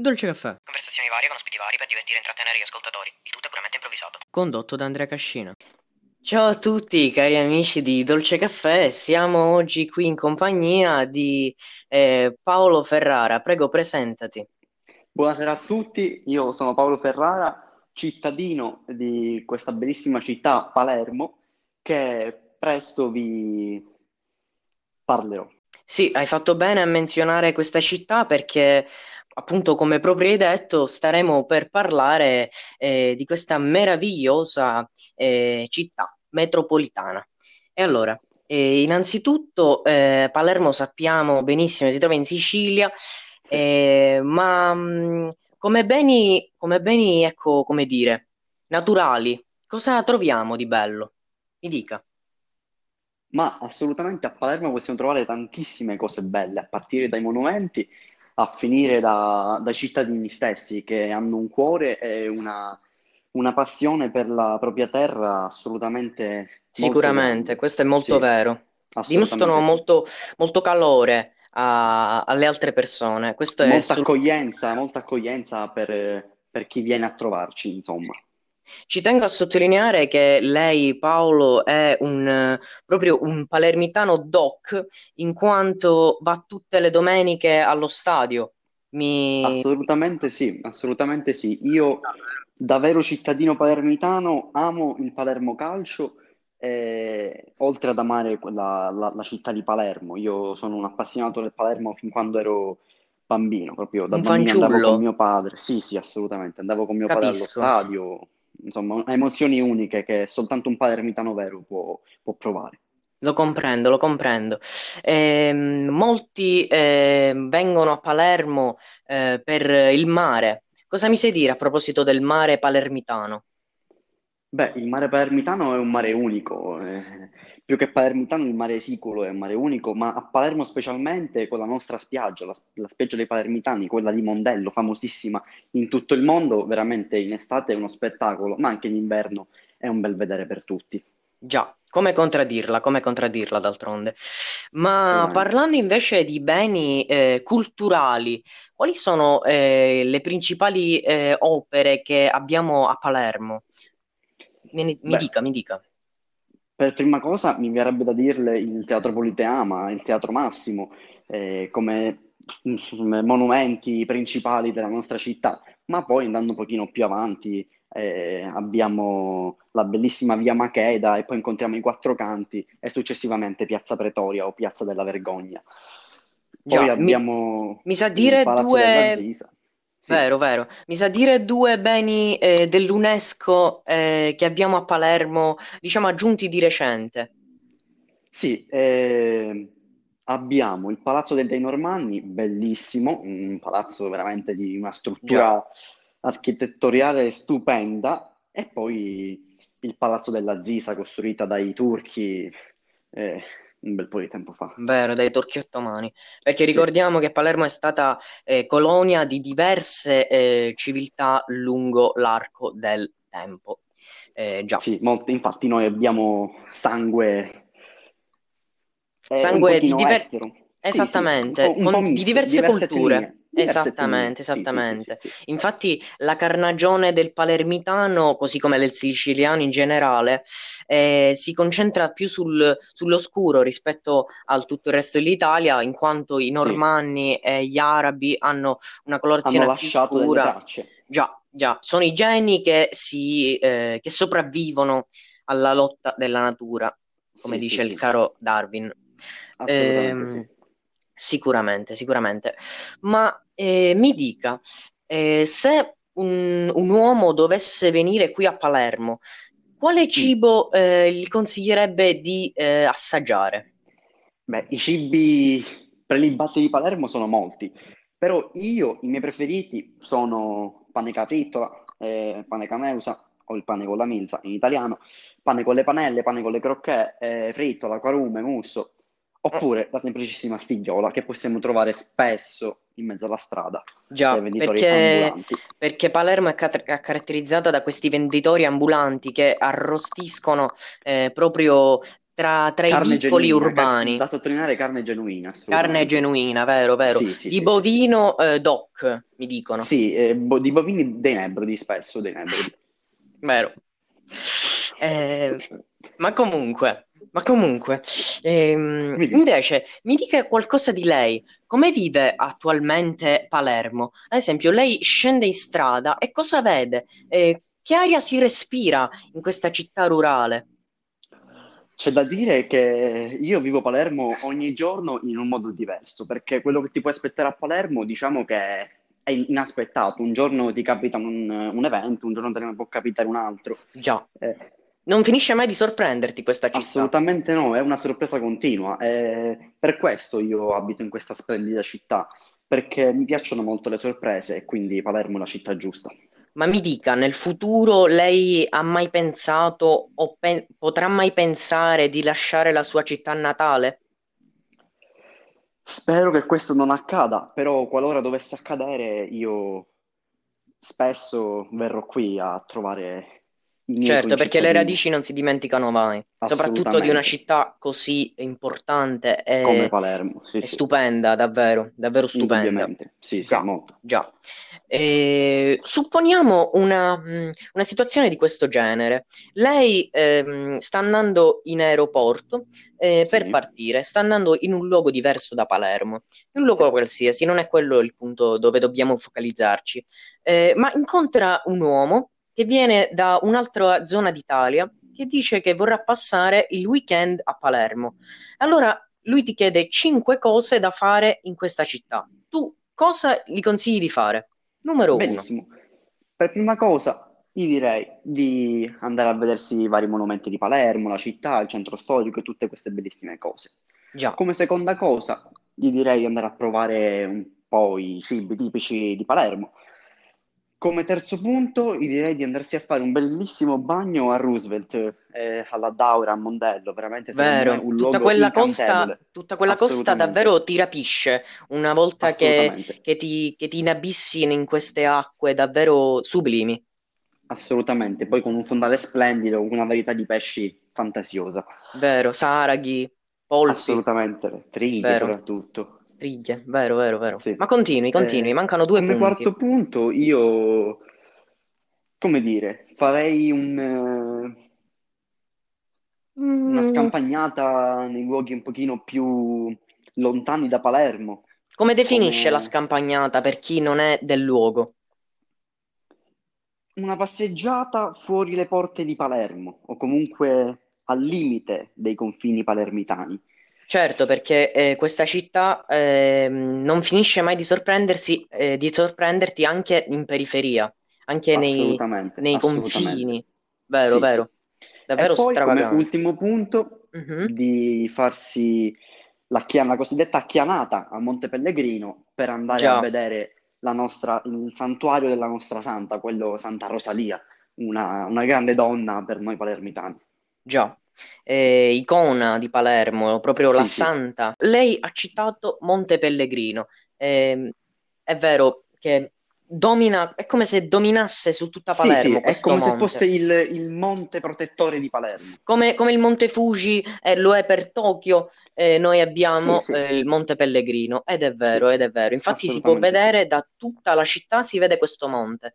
Dolce caffè. Conversazioni varie con ospiti vari per divertire e intrattenere gli ascoltatori. Il tutto è puramente improvvisato. Condotto da Andrea Cascina. Ciao a tutti cari amici di Dolce Caffè, siamo oggi qui in compagnia di eh, Paolo Ferrara, prego presentati. Buonasera a tutti, io sono Paolo Ferrara, cittadino di questa bellissima città Palermo, che presto vi parlerò. Sì, hai fatto bene a menzionare questa città perché appunto come proprio hai detto staremo per parlare eh, di questa meravigliosa eh, città metropolitana. E allora, eh, innanzitutto eh, Palermo sappiamo benissimo si trova in Sicilia, eh, ma mh, come beni, come beni, ecco, come dire, naturali, cosa troviamo di bello? Mi dica. Ma assolutamente a Palermo possiamo trovare tantissime cose belle, a partire dai monumenti a finire da- dai cittadini stessi che hanno un cuore e una, una passione per la propria terra assolutamente Sicuramente, questo è molto Sì, vero. Dimostrano sì. molto, molto calore a- alle altre persone. Questo è Molta assolutamente accoglienza, molta accoglienza per, per chi viene a trovarci, insomma. Ci tengo a sottolineare che lei, Paolo, è un, proprio un palermitano doc, in quanto va tutte le domeniche allo stadio. Mi... Assolutamente sì, assolutamente sì. Io, da vero cittadino palermitano, amo il Palermo Calcio, eh, oltre ad amare la, la- la città di Palermo. Io sono un appassionato del Palermo fin quando ero bambino, proprio da Un bambino andavo con fanciullo, mio padre. Sì, sì, assolutamente. Andavo con mio padre allo capisco. stadio. Insomma, emozioni uniche che soltanto un palermitano vero può, può provare. Lo comprendo, lo comprendo. Ehm, molti eh, vengono a Palermo eh, per il mare. Cosa mi sai dire a proposito del mare palermitano? Beh, il mare palermitano è un mare unico, eh, più che palermitano il mare sicuro è un mare unico, ma a Palermo specialmente con la nostra spiaggia, la, la spiaggia dei palermitani, quella di Mondello, famosissima in tutto il mondo, veramente in estate è uno spettacolo, ma anche in inverno è un bel vedere per tutti, Già, come contraddirla, come contraddirla d'altronde. Ma assolutamente. parlando invece di beni eh, culturali, quali sono eh, le principali eh, opere che abbiamo a Palermo? Mi, mi dica, mi dica. Per prima cosa mi verrebbe da dirle il Teatro Politeama, il Teatro Massimo, eh, come insomma, monumenti principali della nostra città, ma poi andando un pochino più avanti eh, abbiamo la bellissima Via Macheda e poi incontriamo i Quattro Canti e successivamente Piazza Pretoria o Piazza della Vergogna. Poi Già, mi, abbiamo mi sa il dire due, Zisa. Sì. vero, vero, mi sa dire due beni eh, dell'UNESCO eh, che abbiamo a Palermo, diciamo aggiunti di recente. Sì, eh, abbiamo il Palazzo dei dei Normanni, bellissimo, un palazzo veramente di una Già. struttura architettoriale stupenda, e poi il Palazzo della Zisa, costruita dai turchi eh, un bel po' di tempo fa. Vero, dai turchi ottomani, perché Sì, ricordiamo che Palermo è stata eh, colonia di diverse eh, civiltà lungo l'arco del tempo. Eh, già, sì, molto- infatti noi abbiamo sangue eh, sangue di pochino diver- estero. Sì, sì, un Esattamente, po', un po' con- di misto, diverse diverse culture. etnie, etnie. Esattamente, Sì, sì, sì, esattamente. Infatti la carnagione del palermitano, così come del siciliano in generale, eh, si concentra più sul- sull'oscuro rispetto al tutto il resto dell'Italia, in quanto i normanni e gli arabi hanno una hanno colorazione più lasciato delle scura. tracce. Già, già, sono i geni che, si, eh, che sopravvivono alla lotta della natura, come dice il caro Darwin. assolutamente Ehm, sì. Sicuramente, sicuramente. Ma eh, mi dica, eh, se un, un uomo dovesse venire qui a Palermo, quale cibo eh, gli consiglierebbe di eh, assaggiare? Beh, i cibi prelibati di Palermo sono molti, però io, i miei preferiti sono pane caprittola, eh, pane cameusa o il pane con la milza in italiano, pane con le panelle, pane con le crocchè, eh, frittola, carume, musso, oppure la semplicissima stigliola che possiamo trovare spesso in mezzo alla strada già, perché, perché Palermo è ca- è caratterizzata da questi venditori ambulanti che arrostiscono eh, proprio tra, tra i vicoli ca- urbani. da sottolineare carne genuina, Carne genuina, vero, vero. Sì, sì, Di sì. bovino eh, DOC, mi dicono. Sì, eh, bo- di bovini dei nebrodi, spesso dei nebrodi. Vero. Eh, ma comunque, ma comunque, ehm, invece, mi dica qualcosa di lei. Come vive attualmente Palermo? Ad esempio, lei scende in strada e cosa vede? Eh, che aria si respira in questa città rurale? C'è da dire che io vivo Palermo ogni giorno in un modo diverso, perché quello che ti puoi aspettare a Palermo, diciamo che è inaspettato. Un giorno ti capita un, un evento, un giorno te ne può capitare un altro. Già, Eh, non finisce mai di sorprenderti questa città. assolutamente no, è una sorpresa continua. E per questo io abito in questa splendida città, perché mi piacciono molto le sorprese e quindi Palermo è la città giusta. Ma mi dica, nel futuro lei ha mai pensato o pen- potrà mai pensare di lasciare la sua città natale? Spero che questo non accada, però qualora dovesse accadere, io spesso verrò qui a trovare Certo, perché le radici non si dimenticano mai, soprattutto di una città così importante Come e, Palermo, sì, e sì, stupenda, davvero, davvero stupenda. Sì, Già, già. Eh, supponiamo una, una situazione di questo genere. Lei ehm, sta andando in aeroporto eh, per partire, sta andando in un luogo diverso da Palermo, in un luogo qualsiasi, non è quello il punto dove dobbiamo focalizzarci, Eh, ma incontra un uomo che viene da un'altra zona d'Italia che dice che vorrà passare il weekend a Palermo. Allora lui ti chiede cinque cose da fare in questa città. Tu cosa gli consigli di fare? Numero uno. benissimo. Per prima cosa, gli direi di andare a vedersi i vari monumenti di Palermo, la città, il centro storico e tutte queste bellissime cose. Già, Come seconda cosa, gli direi di andare a provare un po' i cibi tipici di Palermo. Come terzo punto, direi di andarsi a fare un bellissimo bagno a Roosevelt, eh, alla Daura, a Mondello, veramente secondo me vero. un Tutta quella costa, tutta quella costa davvero ti rapisce una volta che, che ti, che ti inabissi in queste acque davvero sublimi. assolutamente. Poi con un fondale splendido, una varietà di pesci fantasiosa. Vero, saraghi, polpi, Assolutamente, trighe vero. soprattutto. Triglie, vero, vero, vero. Sì. Ma continui, continui, Eh, mancano due come punti. quarto punto, io, come dire, farei un, eh, una Mm, scampagnata nei luoghi un pochino più lontani da Palermo, come definisce la come scampagnata per chi non è del luogo? una passeggiata fuori le porte di Palermo o comunque al limite dei confini palermitani. Certo, perché eh, questa città ehm, non finisce mai di sorprendersi, eh, di sorprenderti anche in periferia, anche nei, nei confini. Vero, Sì, vero, E davvero poi come stravagante. ultimo punto Mhm. di farsi la, chia- la cosiddetta chianata a Monte Pellegrino per andare a Già, vedere la nostra- il santuario della nostra santa, quello Santa Rosalia, una, una grande donna per noi palermitani. già. Eh, icona di Palermo, proprio la Sì, sì, santa. Lei ha citato Monte Pellegrino. Ehm, è vero che domina, è come se dominasse su tutta sì, sì, Palermo è come se monte. fosse il, il monte protettore di Palermo. Come, come il Monte Fuji eh, lo è per Tokyo, eh, noi Sì, abbiamo sì, eh, il Monte Pellegrino, ed è sì, vero, ed è vero. Infatti si può sì. vedere da tutta la città, si vede questo monte.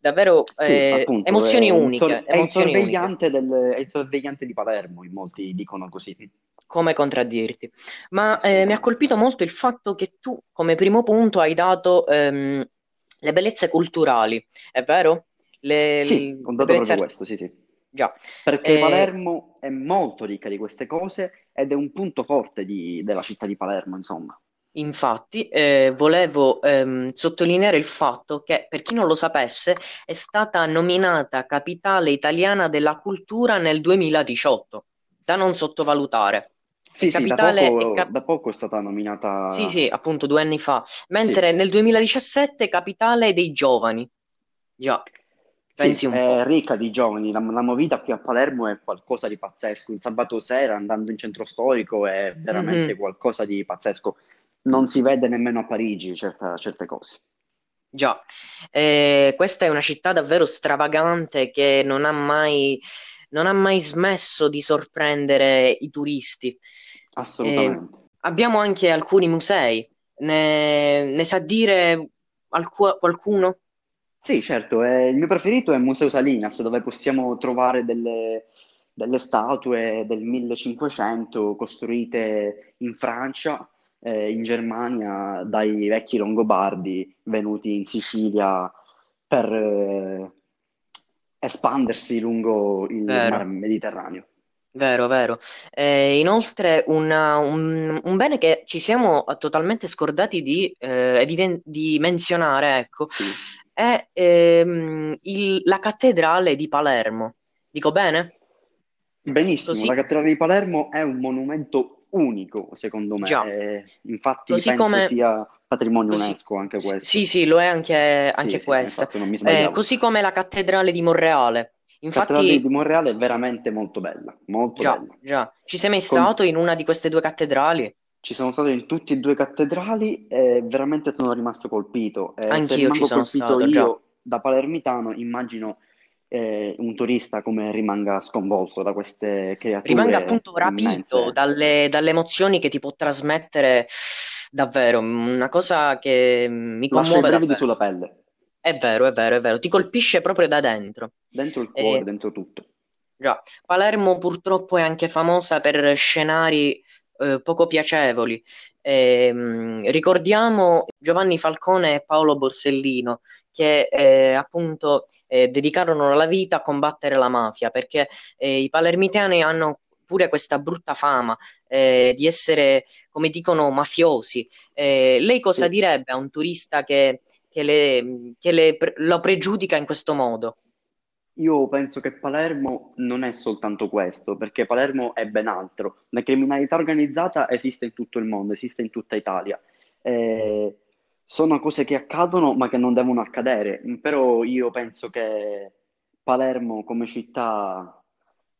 Davvero Sì, eh, appunto, è emozioni il, uniche, sor- è il emozioni uniche. sorvegliante del- è il sorvegliante di Palermo, in molti dicono così. Come contraddirti? Ma eh, mi ha colpito molto il fatto che tu, come primo punto, hai dato ehm, le bellezze culturali, è vero? Le, Sì, le ho dato bellezze questo, sì, sì. Già. Perché Eh, Palermo è molto ricca di queste cose ed è un punto forte di- della città di Palermo, insomma. Infatti, eh, volevo ehm, sottolineare il fatto che, per chi non lo sapesse, è stata nominata capitale italiana della cultura nel 2018, da non sottovalutare. Sì, sì, da capitale, è poco, cap- da poco è stata sì, nominata... sì, appunto due anni fa, Sì, mentre nel 2017 capitale dei giovani. Già, pensi sì, un è po'. ricca di giovani. La, la movida qui a Palermo è qualcosa di pazzesco. Il sabato sera, andando in centro storico, è veramente Mhm. qualcosa di pazzesco. Non si vede nemmeno a Parigi certa- certe cose. Già, Eh, questa è una città davvero stravagante che non ha mai, non ha mai smesso di sorprendere i turisti. Eh, Assolutamente. abbiamo anche alcuni musei. Ne, ne sa dire alcu- qualcuno? Sì, certo, eh, il mio preferito è il Museo Salinas, dove possiamo trovare delle, delle statue del 1500 costruite in Francia, eh, in Germania, dai vecchi Longobardi venuti in Sicilia per eh, espandersi lungo il mar Vero. Mediterraneo. Vero, vero. Eh, inoltre, una- un, un bene che ci siamo totalmente scordati di, eh, eviden- di menzionare, ecco, Sì, è ehm, il- la cattedrale di Palermo. Dico bene? benissimo, la Così, cattedrale di Palermo è un monumento unico, secondo me, già, eh, infatti così penso come, sia patrimonio così- UNESCO anche s- questo. sì, sì, lo è anche, Sì, anche sì, questa. infatti non mi Eh, sbagliavo. così come la cattedrale di Monreale. La cattedrale di Infatti, Monreale è veramente molto bella, molto già, bella. già, ci sei mai Con- stato in una di queste due cattedrali? Ci sono stato in tutte e due cattedrali e veramente sono rimasto colpito. Eh, Anch'io ci sono stato, già. io da palermitano, immagino eh, un turista come rimanga sconvolto da queste rimanga creature appunto rapito dalle, dalle emozioni che ti può trasmettere davvero, una cosa che mi Lascia i commuove brividi sulla pelle, È vero, è vero, è vero, ti colpisce proprio da dentro. dentro il cuore, E, dentro tutto. già, Palermo purtroppo è anche famosa per scenari eh, poco piacevoli. Ehm, ricordiamo Giovanni Falcone e Paolo Borsellino che eh, appunto eh, dedicarono la vita a combattere la mafia perché eh, i palermitani hanno pure questa brutta fama eh, di essere, come dicono, mafiosi. Eh, lei cosa direbbe a un turista che, che le- che le lo pregiudica in questo modo? Io penso che Palermo non è soltanto questo, perché Palermo è ben altro. La criminalità organizzata esiste in tutto il mondo, esiste in tutta Italia. Eh, sono cose che accadono, ma che non devono accadere. Però io penso che Palermo come città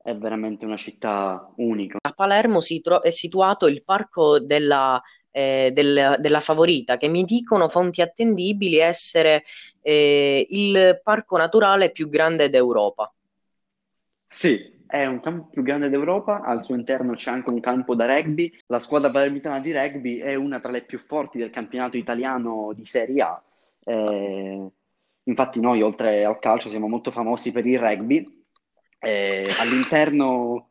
è veramente una città unica. A Palermo si tro- è situato il parco della, eh, del- della Favorita, che mi dicono fonti attendibili essere eh, il parco naturale più grande d'Europa. Sì, è un campo più grande d'Europa, al suo interno c'è anche un campo da rugby. La squadra palermitana di rugby è una tra le più forti del campionato italiano di Serie A. Eh, infatti noi, oltre al calcio, siamo molto famosi per il rugby. Eh, all'interno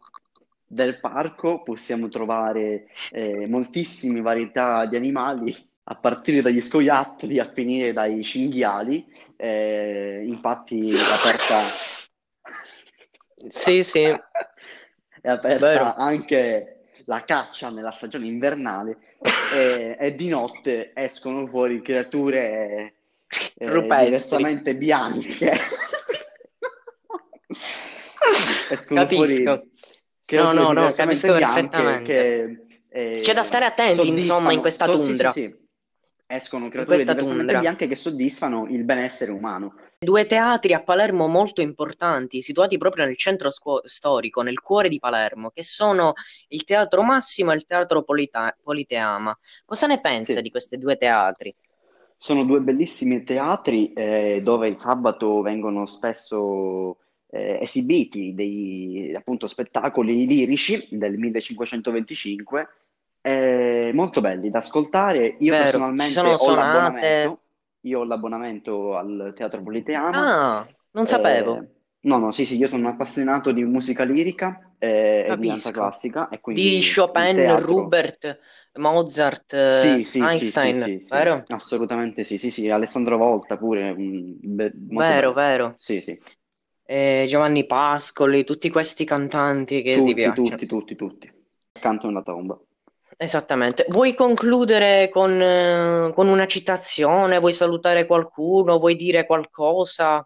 del parco possiamo trovare eh, moltissime varietà di animali, a partire dagli scoiattoli a finire dai cinghiali. Eh, infatti è aperta, Sì, sì, è aperta vero. anche la caccia nella stagione invernale e, e di notte escono fuori creature eh, diversamente bianche. Capisco. No, no, no, capisco perfettamente. che eh, C'è da stare attenti, insomma, in questa so- sì, sì, tundra. sì, escono creature diversamente tundra. bianche che soddisfano il benessere umano. Due teatri a Palermo molto importanti, situati proprio nel centro scuo- storico, nel cuore di Palermo, che sono il Teatro Massimo e il Teatro Polita- Politeama. Cosa ne pensa di questi due teatri? Sono due bellissimi teatri eh, dove il sabato vengono spesso eh, esibiti dei appunto, spettacoli lirici del 1525, eh, molto belli da ascoltare. Io Vero, personalmente ho sonate. l'abbonamento, io ho l'abbonamento al Teatro Politeama. Ah, non sapevo. Eh, no, no, sì, sì, io sono un appassionato di musica lirica eh, e di danza classica e Di quindi il Chopin, teatro... Rubert, Mozart, eh, Sì, sì, Einstein, sì, sì, vero? assolutamente sì, sì, sì, Alessandro Volta pure, be- Vero, bello. vero. Sì, sì, Eh, Giovanni Pascoli, tutti questi cantanti che ti tutti, piacciono. tutti, tutti, tutti. Canto nella tomba. Esattamente. Vuoi concludere con, eh, con una citazione? Vuoi salutare qualcuno? Vuoi dire qualcosa?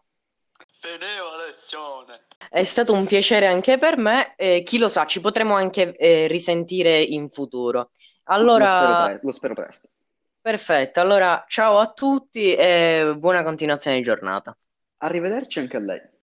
Fineva lezione. È stato un piacere anche per me. e chi lo sa, ci potremo anche eh, risentire in futuro. Lo spero, Allora, pre- lo spero presto. perfetto. Allora, ciao a tutti e buona continuazione di giornata. Arrivederci anche a lei.